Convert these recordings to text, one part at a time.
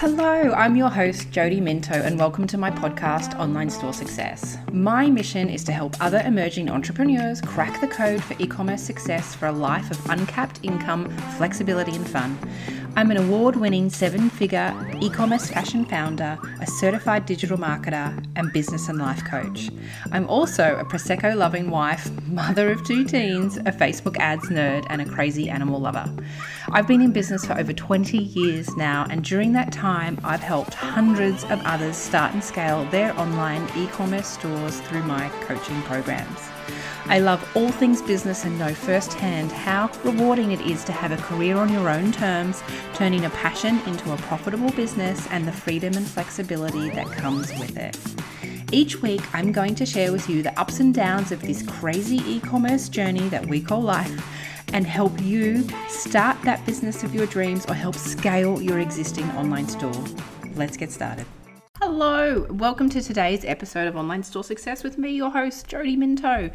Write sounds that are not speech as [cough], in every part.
Hello, I'm your host, Jody Minto, and welcome to my podcast, Online Store Success. My mission is to help other emerging entrepreneurs crack the code for e commerce success for a life of uncapped income, flexibility, and fun. I'm an award winning seven figure e commerce fashion founder, a certified digital marketer, and business and life coach. I'm also a Prosecco loving wife, mother of two teens, a Facebook ads nerd, and a crazy animal lover. I've been in business for over 20 years now, and during that time, I've helped hundreds of others start and scale their online e commerce stores through my coaching programs. I love all things business and know firsthand how rewarding it is to have a career on your own terms, turning a passion into a profitable business and the freedom and flexibility that comes with it. Each week, I'm going to share with you the ups and downs of this crazy e commerce journey that we call life and help you start that business of your dreams or help scale your existing online store. Let's get started. Hello, welcome to today's episode of Online Store Success with me, your host, Jody Minto.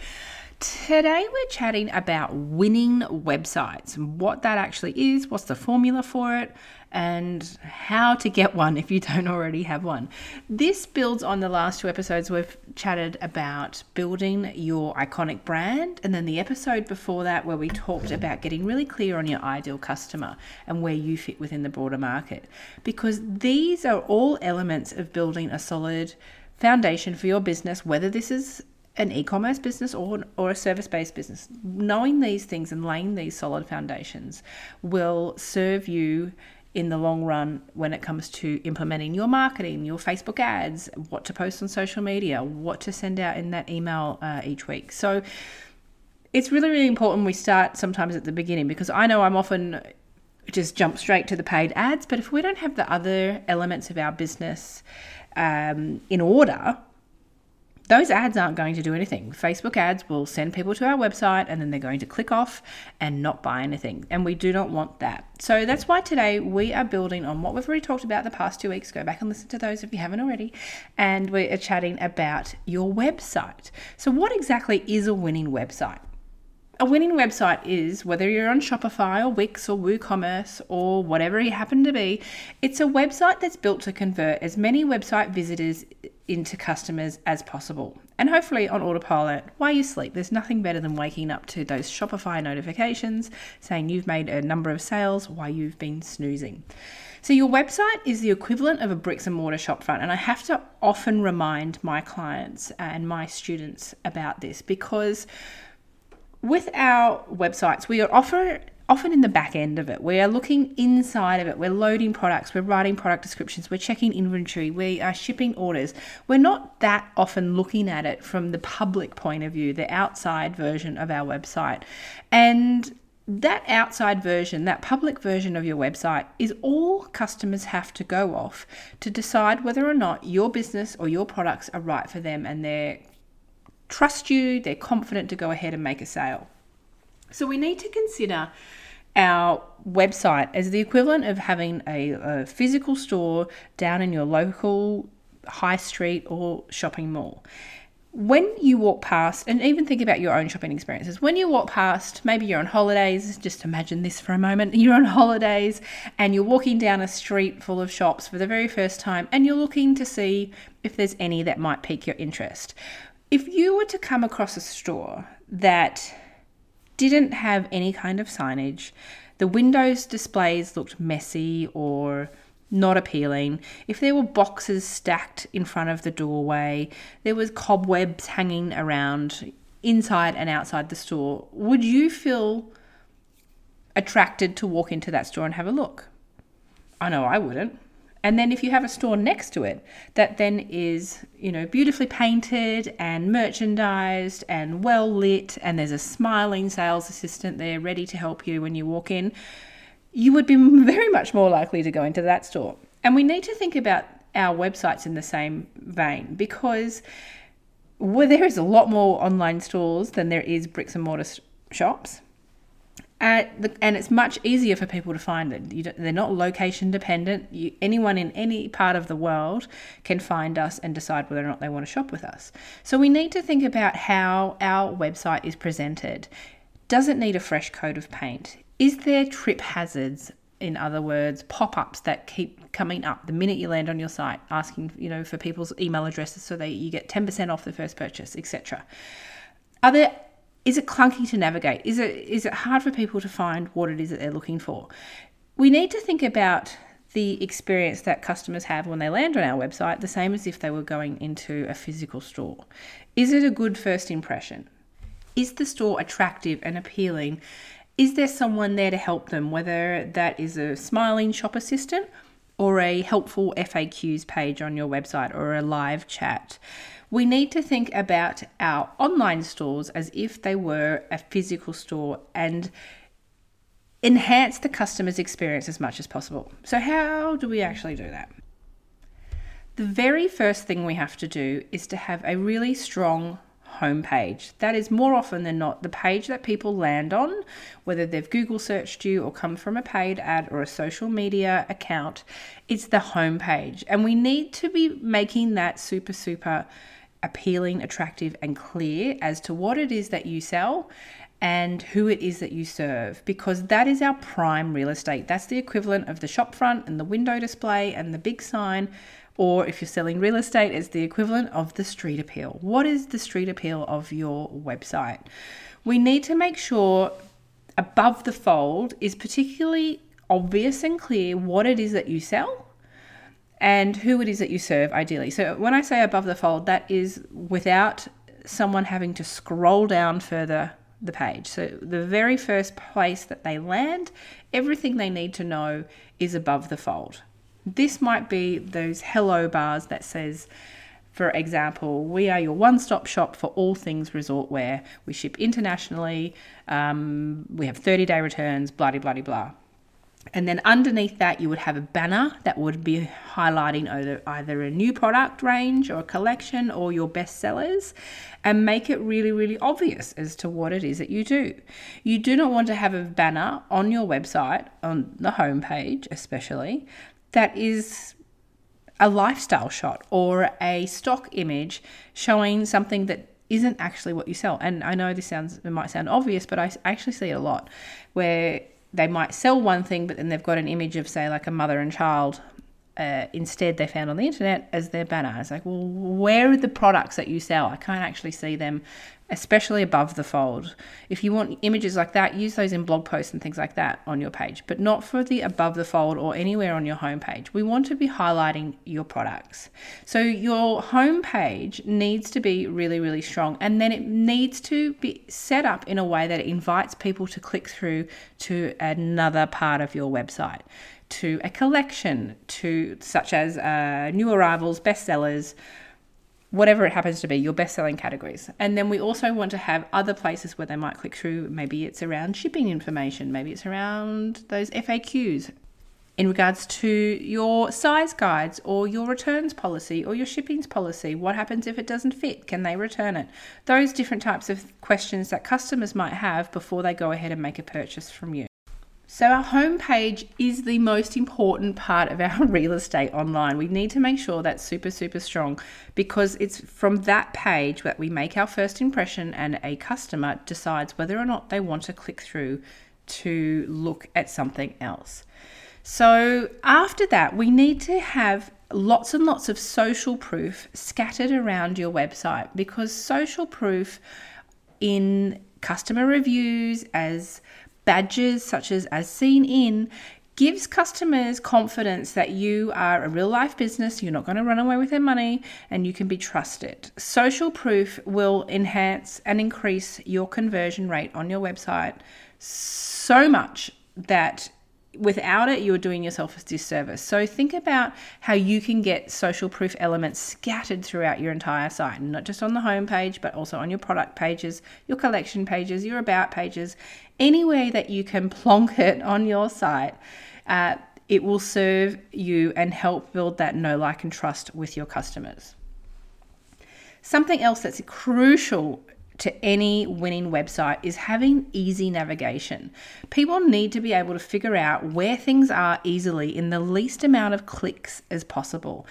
Today, we're chatting about winning websites what that actually is, what's the formula for it, and how to get one if you don't already have one. This builds on the last two episodes we've chatted about building your iconic brand, and then the episode before that where we talked about getting really clear on your ideal customer and where you fit within the broader market. Because these are all elements of building a solid foundation for your business, whether this is an e-commerce business or, or a service-based business. Knowing these things and laying these solid foundations will serve you in the long run when it comes to implementing your marketing your facebook ads what to post on social media what to send out in that email uh, each week. So it's really really important we start sometimes at the beginning because i know i'm often just jump straight to the paid ads but if we don't have the other elements of our business um, in order those ads aren't going to do anything. Facebook ads will send people to our website and then they're going to click off and not buy anything. And we do not want that. So that's why today we are building on what we've already talked about the past two weeks. Go back and listen to those if you haven't already. And we are chatting about your website. So, what exactly is a winning website? a winning website is whether you're on Shopify or Wix or WooCommerce or whatever you happen to be, it's a website that's built to convert as many website visitors into customers as possible. And hopefully on autopilot while you sleep. There's nothing better than waking up to those Shopify notifications saying you've made a number of sales while you've been snoozing. So, your website is the equivalent of a bricks and mortar shopfront. And I have to often remind my clients and my students about this because with our websites, we are offer, often in the back end of it. We are looking inside of it. We're loading products, we're writing product descriptions, we're checking inventory, we are shipping orders. We're not that often looking at it from the public point of view, the outside version of our website. And that outside version, that public version of your website, is all customers have to go off to decide whether or not your business or your products are right for them and they're trust you, they're confident to go ahead and make a sale. So we need to consider our website as the equivalent of having a, a, physical store down in your local high street or shopping mall. When you walk past, and even think about your own shopping experiences, when you walk past, maybe you're on holidays, just imagine this for a moment. [laughs] You're on holidays and you're walking down a street full of shops for the very first time, and you're looking to see if there's any that might pique your interest if you were to come across a store that didn't have any kind of signage, the windows displays looked messy or not appealing, if there were boxes stacked in front of the doorway, there was cobwebs hanging around inside and outside the store, would you feel attracted to walk into that store and have a look? I know I wouldn't. And then if you have a store next to it that then is, you know, beautifully painted and merchandised and well lit and there's a smiling sales assistant there ready to help you when you walk in, you would be [laughs] very much more likely to go into that store. And we need to think about our websites in the same vein because well, there is a lot more online stores than there is bricks and mortar shops the, and it's much easier for people to find it. they're not location dependent. You, anyone in any part of the world can find us and decide whether or not they want to shop with us. So we need to think about how our website is presented. Does it need a fresh coat of paint? Is there trip hazards? in other words, pop-ups that keep coming up the minute you land on your site, asking you know for people's email addresses so that you get ten percent off the first purchase, etc. Are there is it clunky to navigate? Is it is it hard for people to find what it is that they're looking for? We need to think about the experience that customers have when they land on our website the same as if they were going into a physical store. Is it a good first impression? Is the store attractive and appealing? Is there someone there to help them, whether that is a smiling shop assistant or a helpful FAQs page on your website or a live chat? We need to think about our online stores as if they were a physical store and enhance the customer's experience as much as possible. So, how do we actually do that? The very first thing we have to do is to have a really strong homepage. That is more often than not the page that people land on, whether they've Google searched you or come from a paid ad or a social media account. It's the homepage. And we need to be making that super, super appealing, attractive, and clear as to what it is that you sell and who it is that you serve because that is our prime real estate. That's the equivalent of the shop front and the window display and the big sign. Or if you're selling real estate, it's the equivalent of the street appeal. What is the street appeal of your website? We need to make sure above the fold is particularly obvious and clear what it is that you sell and who it is that you serve, ideally. So when I say above the fold, that is without someone having to scroll down further the page. So the very first place that they land, everything they need to know is above the fold. This might be those hello bars that says, for example, we are your one stop shop for all things resort wear. We ship internationally. Um, we have 30 day returns, blah, blah, blah. And then underneath that, you would have a banner that would be highlighting either, either a new product range or a collection or your best sellers and make it really, really obvious as to what it is that you do. You do not want to have a banner on your website, on the homepage especially, that is a lifestyle shot or a stock image showing something that isn't actually what you sell. And I know this sounds it might sound obvious, but I actually see it a lot where they might sell one thing, but then they've got an image of, say, like a mother and child. Uh, instead, they found on the internet as their banner. It's like, well, where are the products that you sell? I can't actually see them especially above the fold. If you want images like that, use those in blog posts and things like that on your page, but not for the above the fold or anywhere on your homepage. We want to be highlighting your products. So your homepage needs to be really, really strong, and then it needs to be set up in a way that it invites people to click through to another part of your website. To a collection, to such as uh, new arrivals, bestsellers, whatever it happens to be, your best selling categories. And then we also want to have other places where they might click through. Maybe it's around shipping information, maybe it's around those FAQs in regards to your size guides or your returns policy or your shipping's policy. What happens if it doesn't fit? Can they return it? Those different types of questions that customers might have before they go ahead and make a purchase from you. So, our homepage is the most important part of our [laughs] real estate online. We need to make sure that's super, super strong because it's from that page that we make our first impression and a customer decides whether or not they want to click through to look at something else. So, after that, we need to have lots and lots of social proof scattered around your website because social proof in customer reviews as badges such as as seen in gives customers confidence that you are a real life business, you're not going to run away with their money, and you can be trusted. Social proof will enhance and increase your conversion rate on your website so much that without it, you're doing yourself a disservice. So think about how you can get social proof elements scattered throughout your entire site, not just on the home page, but also on your product pages, your collection pages, your about pages, any way that you can plonk it on your site. Uh, it will serve you and help build that know, like, and trust with your customers. Something else that's crucial to any winning website is having easy navigation. People need to be able to figure out where things are easily in the least amount of clicks as possible.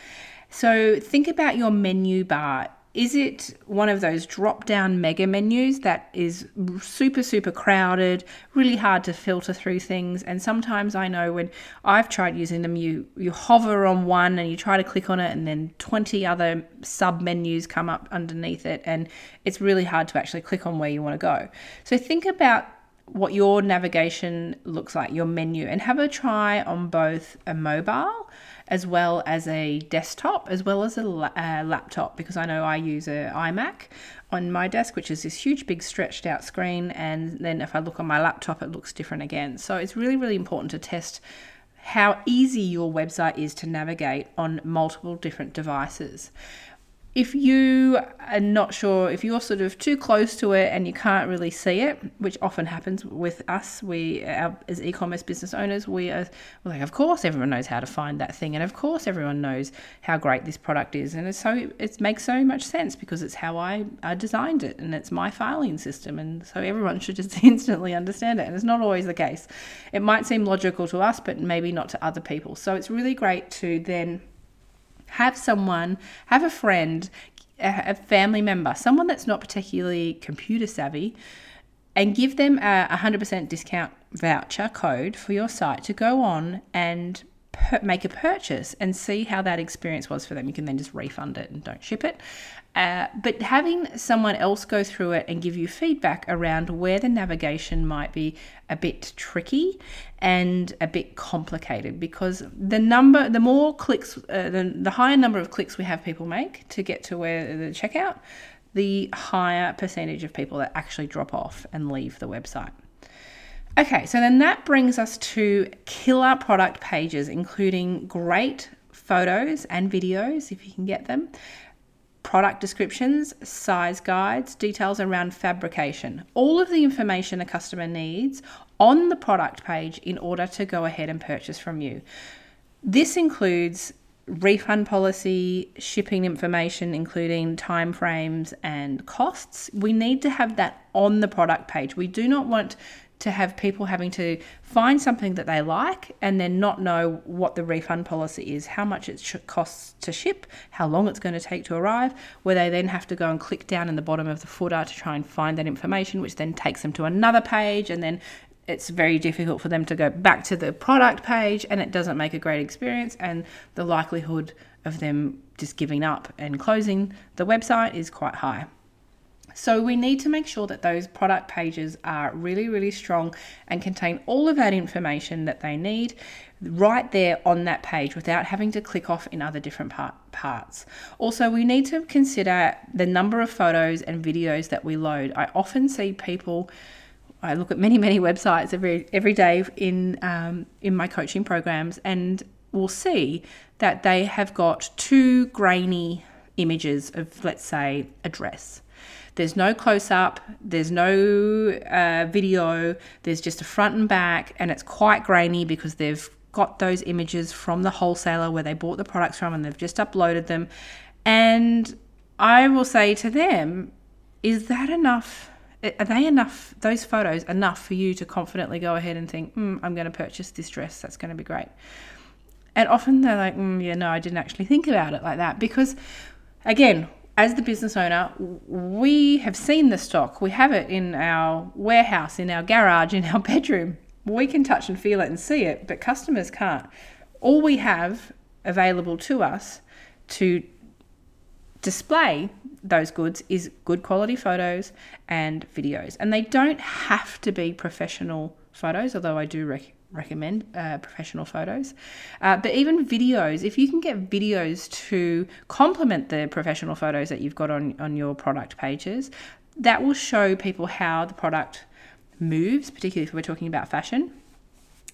So think about your menu bar. Is it one of those drop down mega menus that is super, super crowded, really hard to filter through things? And sometimes I know when I've tried using them, you, you hover on one and you try to click on it, and then 20 other sub menus come up underneath it. And it's really hard to actually click on where you want to go. So think about what your navigation looks like, your menu, and have a try on both a mobile as well as a desktop, as well as a, a uh, laptop, because I know I use an iMac on my desk, which is this huge, big, stretched out screen. And then if I look on my laptop, it looks different again. So it's really, really important to test how easy your website is to navigate on multiple different devices if you are not sure, if you're sort of too close to it and you can't really see it, which often happens with us, we our, as e-commerce business owners, we are like, of course, everyone knows how to find that thing, and of course, everyone knows how great this product is, and it's so it makes so much sense because it's how I, I designed it, and it's my filing system, and so everyone should just [laughs] instantly understand it, and it's not always the case. It might seem logical to us, but maybe not to other people. So it's really great to then have someone, have a friend, a family member, someone that's not particularly computer savvy, and give them a 100% discount voucher code for your site to go on and per- make a purchase and see how that experience was for them. You can then just refund it and don't ship it. Uh, but having someone else go through it and give you feedback around where the navigation might be a bit tricky and a bit complicated because the number, the more clicks, uh, the, the higher number of clicks we have people make to get to where the checkout, the higher percentage of people that actually drop off and leave the website. Okay, so then that brings us to killer product pages, including great photos and videos if you can get them, product descriptions, size guides, details around fabrication, all of the information a customer needs on the product page in order to go ahead and purchase from you. This includes refund policy, shipping information, including timeframes and costs. We need to have that on the product page. We do not want to have people having to find something that they like and then not know what the refund policy is, how much it costs to ship, how long it's going to take to arrive, where they then have to go and click down in the bottom of the footer to try and find that information, which then takes them to another page and then it's very difficult for them to go back to the product page and it doesn't make a great experience and the likelihood of them just giving up and closing the website is quite high. So we need to make sure that those product pages are really, really strong and contain all of that information that they need right there on that page without having to click off in other different part, parts. Also, we need to consider the number of photos and videos that we load. I often see people. I look at many, many websites every every day in um, in my coaching programs, and we'll see that they have got two grainy images of, let's say, a dress there's no close up, there's no uh, video, there's just a front and back, and it's quite grainy because they've got those images from the wholesaler where they bought the products from and they've just uploaded them. And I will say to them, is that enough? Are they enough, those photos, enough for you to confidently go ahead and think, mm, I'm going to purchase this dress, that's going to be great? And often they're like, mm, yeah, no, I didn't actually think about it like that because, again, as the business owner, we have seen the stock. We have it in our warehouse, in our garage, in our [laughs] bedroom. We can touch and feel it and see it, but customers can't. All we have available to us to display those goods is good quality photos and videos. And they don't have to be professional photos, although I do rec- recommend uh, professional photos. Uh, but even videos, if you can get videos to complement the professional photos that you've got on, on your product pages, that will show people how the product moves, particularly if we're talking about fashion.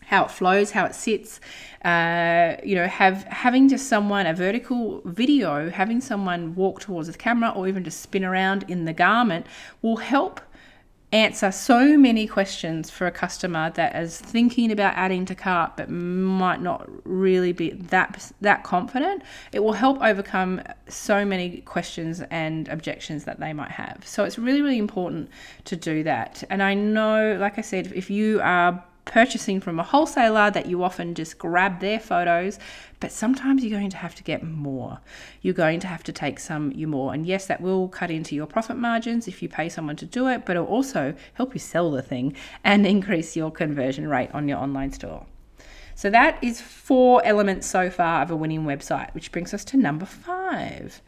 How it flows, how it sits, uh, you know, have having just someone a vertical video, having someone walk towards the camera or even just spin around in the garment will help answer so many questions for a customer that is thinking about adding to cart but might not really be that that confident it will help overcome so many questions and objections that they might have. So it's really really important to do that. And i know like i said if you are purchasing from a wholesaler that you often just grab their photos, but sometimes you're going to have to get more. You're going to have to take some you more. And yes, that will cut into your profit margins if you pay someone to do it, but it'll also help you sell the thing and [laughs] increase your conversion rate on your online store. So that is four elements so far of a winning website, which brings us to number five.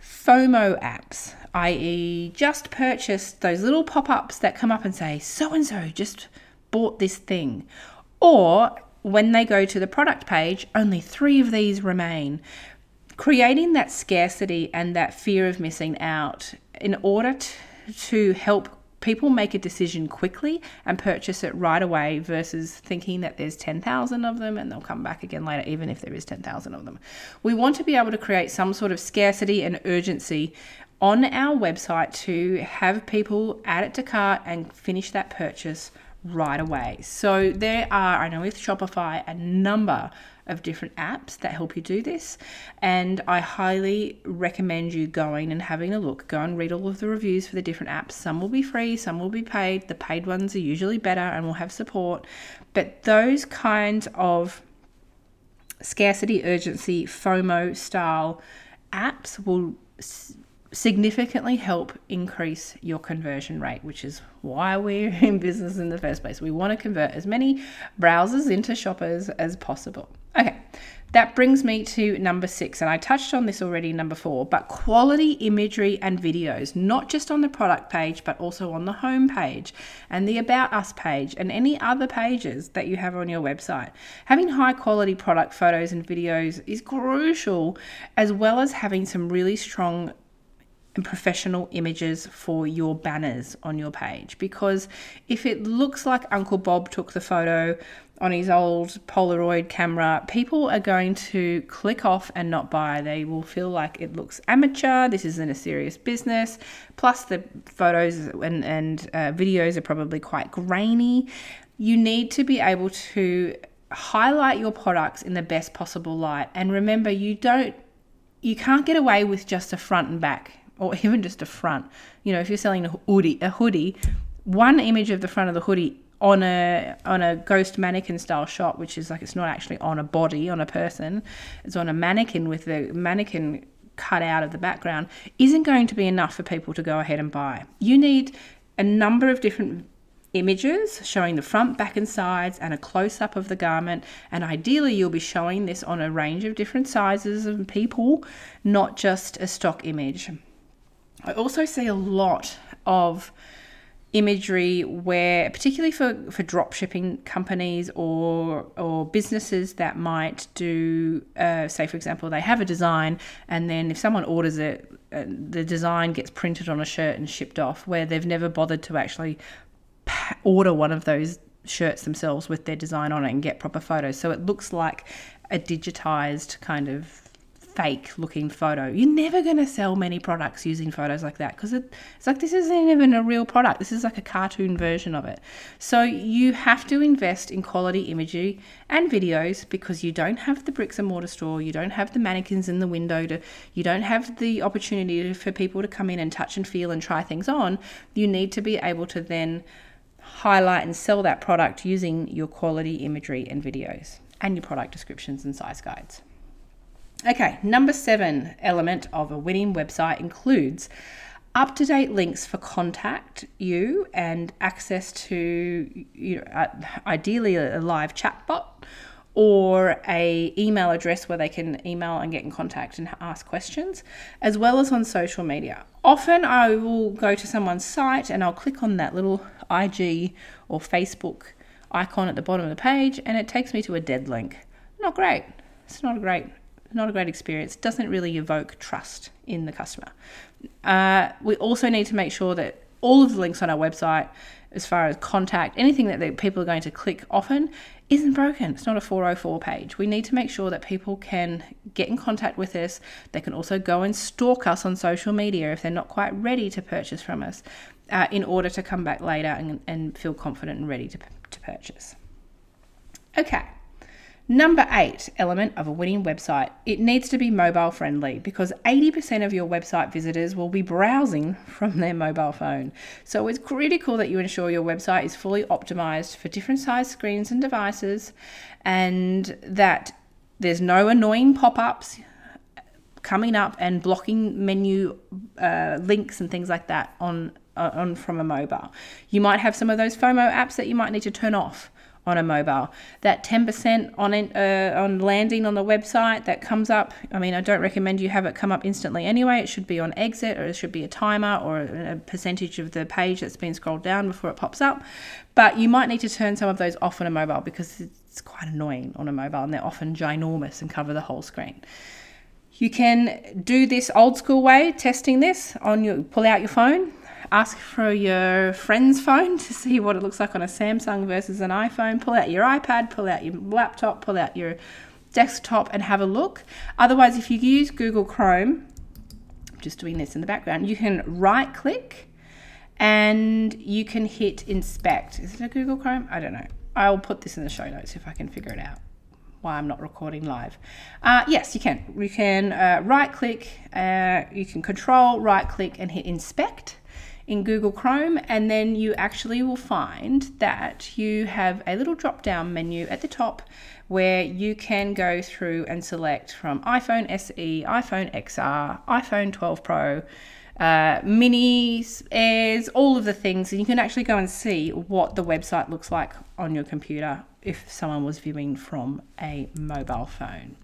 FOMO apps, i.e., just purchased those little pop ups that come up and say, so and so just bought this thing. Or when they go to the product page, only three of these remain. Creating that scarcity and that fear of missing out in order to, to help people make a decision quickly and purchase it right away versus thinking that there's 10,000 of them and they'll come back again later, even if there is 10,000 of them. We want to be able to create some sort of scarcity and urgency on our website to have people add it to cart and finish that purchase right away. So there are, I know with Shopify, a number of different apps that help you do this. And I highly recommend you going and having a look. Go and read all of the reviews for the different apps. Some will be free, some will be paid. The paid ones are usually better and will have support. But those kinds of scarcity, urgency, FOMO style apps will significantly help increase your conversion rate, which is why we're [laughs] in business in the first place. We want to convert as many browsers into shoppers as possible. Okay, that brings me to number six, and I touched on this already, number four, but quality imagery and videos, not just on the product page, but also on the home page and the About Us page and any other pages that you have on your website. Having high quality product photos and videos is crucial, as well as having some really strong and professional images for your banners on your page because if it looks like Uncle Bob took the photo on his old Polaroid camera, people are going to click off and not buy. They will feel like it looks amateur, this isn't a serious business. Plus, the photos and, and uh, videos are probably quite grainy. You need to be able to highlight your products in the best possible light. And remember, you don't you can't get away with just a front and back or [laughs] even just a front. You know, if you're selling a hoodie, a hoodie, one image of the front of the hoodie on a on a ghost mannequin style shot, which is like it's not actually on a body on a person, it's on a mannequin with the mannequin cut out of the background, isn't going to be enough for people to go ahead and buy. You need a number of different images showing the front, back, and sides, and a close up of the garment. And ideally, you'll be showing this on a range of different sizes of people, not just a stock image. I also see a lot of imagery where particularly for, for drop shipping companies or or businesses that might do uh, say for example they have a design and then if someone orders it uh, the design gets printed on a shirt and shipped off where they've never bothered to actually order one of those shirts themselves with their design on it and get proper photos. So it looks like a digitized kind of fake looking photo. You're never going to sell many products using photos like that because it, it's like this isn't even a real product. This is like a cartoon version of it. So you have to invest in quality imagery and videos because you don't have the bricks and mortar store, you don't have the mannequins in the window to you don't have the opportunity for people to come in and touch and feel and try things on. You need to be able to then highlight and sell that product using your quality imagery and videos and your product descriptions and size guides. Okay, number seven element of a winning website includes up to date links for contact you and access to you know, uh, ideally a live chatbot or a email address where they can email and get in contact and ask questions as well as on social media. Often i will go to someone's site and i'll click on that little ig or facebook icon at the bottom of the page and it takes me to a dead link. Not great. It's not a great not a great experience, doesn't really evoke trust in the customer. Uh, we also need to make sure that all of the links on our website, as far as contact, anything that the, people are going to click often, isn't broken. It's not a 404 page. We need to make sure that people can get in contact with us. They can also go and stalk us on social media if they're not quite ready to purchase from us uh, in order to come back later and, and feel confident and ready to, to purchase. Okay. Number eight element of a winning website it needs to be mobile friendly because 80% of your website visitors will be browsing from their mobile phone. So it's critical that you ensure your website is fully optimized for different size screens and devices and that there's no annoying pop ups coming up and blocking menu uh, links and things like that on uh, on from a mobile. You might have some of those FOMO apps that you might need to turn off on a mobile. That 10% on uh, on landing on the website that comes up. I mean, I don't recommend you have it come up instantly anyway. It should be on exit or it should be a timer or a percentage of the page that's been scrolled down before it pops up. But you might need to turn some of those off on a mobile because it's quite annoying on a mobile and they're often ginormous and cover the whole screen. You can do this old school way, testing this on your pull out your phone, ask for your friend's phone to see what it looks like on a Samsung versus an iPhone. Pull out your iPad, pull out your laptop, pull out your desktop and have a look. Otherwise, if you use Google Chrome, I'm just doing this in the background, you can right click and you can hit inspect. Is it a Google Chrome? I don't know. I'll put this in the show notes if I can figure it out why I'm not recording live. Uh, yes, you can. You can uh, right click, uh, you can control, right click, and hit inspect in Google Chrome, and then you actually will find that you have a little drop down menu at the top where you can go through and select from iPhone SE, iPhone XR, iPhone 12 Pro. Uh, minis, airs, all of the things, and you can actually go and see what the website looks like on your computer if someone was viewing from a mobile phone.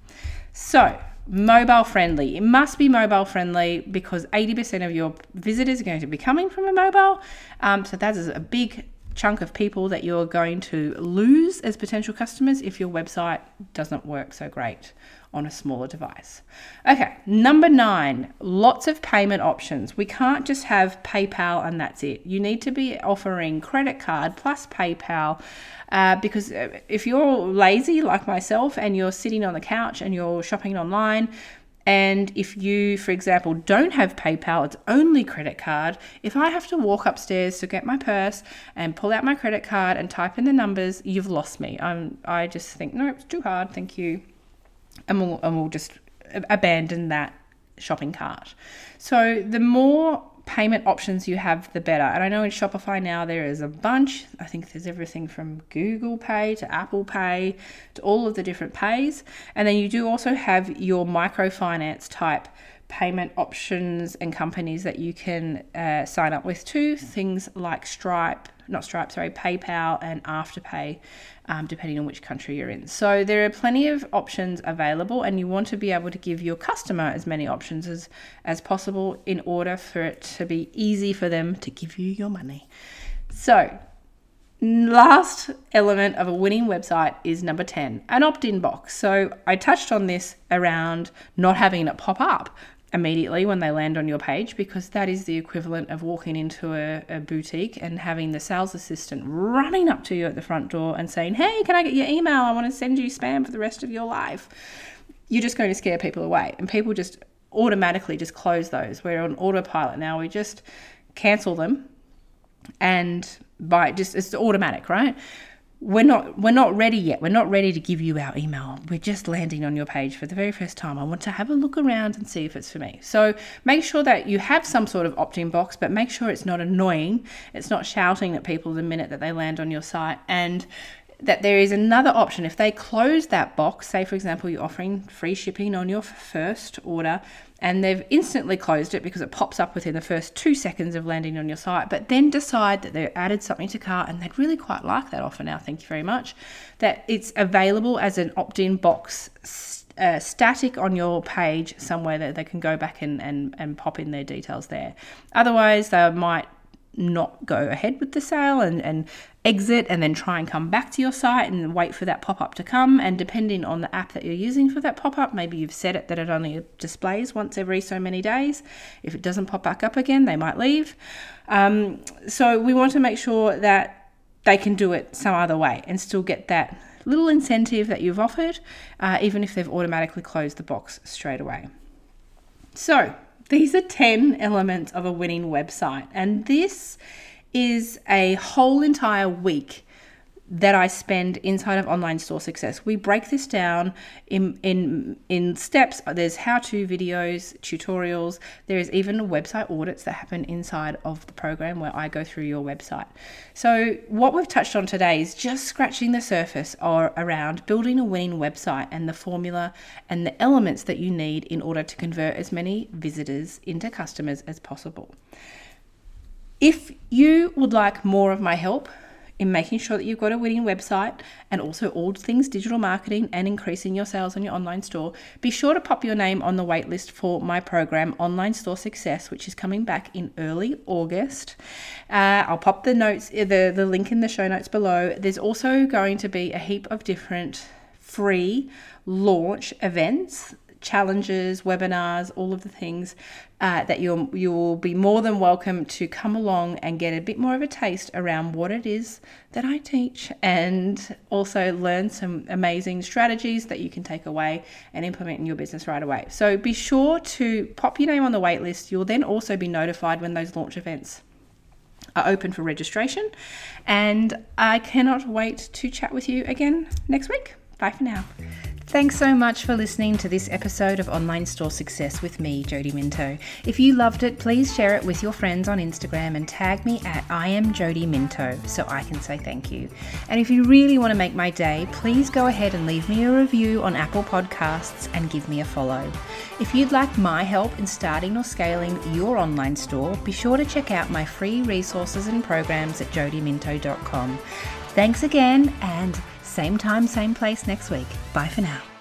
So, mobile friendly. It must be mobile friendly because 80% of your visitors are going to be coming from a mobile. Um, so that is a big chunk of people that you're going to lose as potential customers if your website doesn't work so great on a smaller device. Okay, number nine, lots of payment options. We can't just have PayPal and that's it. You need to be offering credit card plus PayPal uh, because uh, if you're lazy like myself and you're sitting on the couch and you're shopping online, and if you, for example, don't have PayPal, it's only credit card. If I have to walk upstairs to get my purse and pull out my credit card and type in the numbers, you've lost me. I'm, I just think, no, it's too hard. Thank you. And we'll, and we'll just abandon that shopping cart. So the more payment options you have, the better. And I know in Shopify now there is a bunch. I think there's everything from Google Pay to Apple Pay to all of the different pays. And then you do also have your microfinance type payment options and companies that you can uh, sign up with too. Things like Stripe, not Stripe, sorry, PayPal and Afterpay, um, depending on which country you're in. So there are plenty of options available, and you want to be able to give your customer as many options as, as possible in order for it to be easy for them to give you your money. So, last element of a winning website is number 10 an opt in box. So, I touched on this around not having it pop up immediately when they land on your page because that is the equivalent of walking into a, a, boutique and having the sales assistant running up to you at the front door and saying, Hey, can I get your email? I want to send you spam for the rest of your life. You're just going to scare people away. And people just automatically just close those. We're on autopilot now. We just cancel them and by just it's automatic, right? We're not we're not ready yet. We're not ready to give you our email. We're just landing on your page for the very first time. I want to have a look around and see if it's for me. So make sure that you have some sort of opt-in box, but make sure it's not annoying. It's not shouting at people the minute that they land on your site and that there is another option. If they close that box, say for example, you're offering free shipping on your first order, and they've instantly closed it because it pops up within the first two seconds of landing on your site, but then decide that they've added something to cart and they'd really quite like that offer now, thank you very much, that it's available as an opt in box. Uh, static on your page somewhere that they can go back and, and, and pop in their details there. Otherwise, they might not go ahead with the sale and, and exit and then try and come back to your site and wait for that pop up to come. And depending on the app that you're using for that pop up, maybe you've set it that it only displays once every so many days. If it doesn't pop back up again, they might leave. Um, so we want to make sure that they can do it some other way and still get that little incentive that you've offered, uh, even if they've automatically closed the box straight away. So, these are 10 elements of a winning website, and this is a whole entire week that I spend inside of online store success. We break this down in in in steps. There's how-to videos, tutorials. There is even website audits that happen inside of the program where I go through your website. So what we've touched on today is just scratching the surface or around building a winning website and the formula and the elements that you need in order to convert as many visitors into customers as possible. If you would like more of my help, in making sure that you've got a winning website and also all things digital marketing and increasing your sales on your online store, be sure to pop your name on the waitlist for my program, Online Store Success, which is coming back in early August. Uh, I'll pop the notes, uh, the, the link in the show notes below. There's also going to be a heap of different free launch events challenges, webinars, all of the things uh, that you'll you'll be more than welcome to come along and get a bit more of a taste around what it is that I teach, and also learn some amazing strategies that you can take away and implement in your business right away. So be sure to pop your name on the waitlist. You'll then also be notified when those launch events are open for registration, and I cannot wait to chat with you again next week. Bye for now. Thanks so much for listening to this episode of Online Store Success with me, Jody Minto. If you loved it, please share it with your friends on Instagram and tag me at I am Jody Minto so I can say thank you. And if you really want to make my day, please go ahead and leave me a review on Apple Podcasts and give me a follow. If you'd like my help in starting or scaling your online store, be sure to check out my free resources and programs at jodyminto.com. Thanks again and same time, same place next week. Bye for now.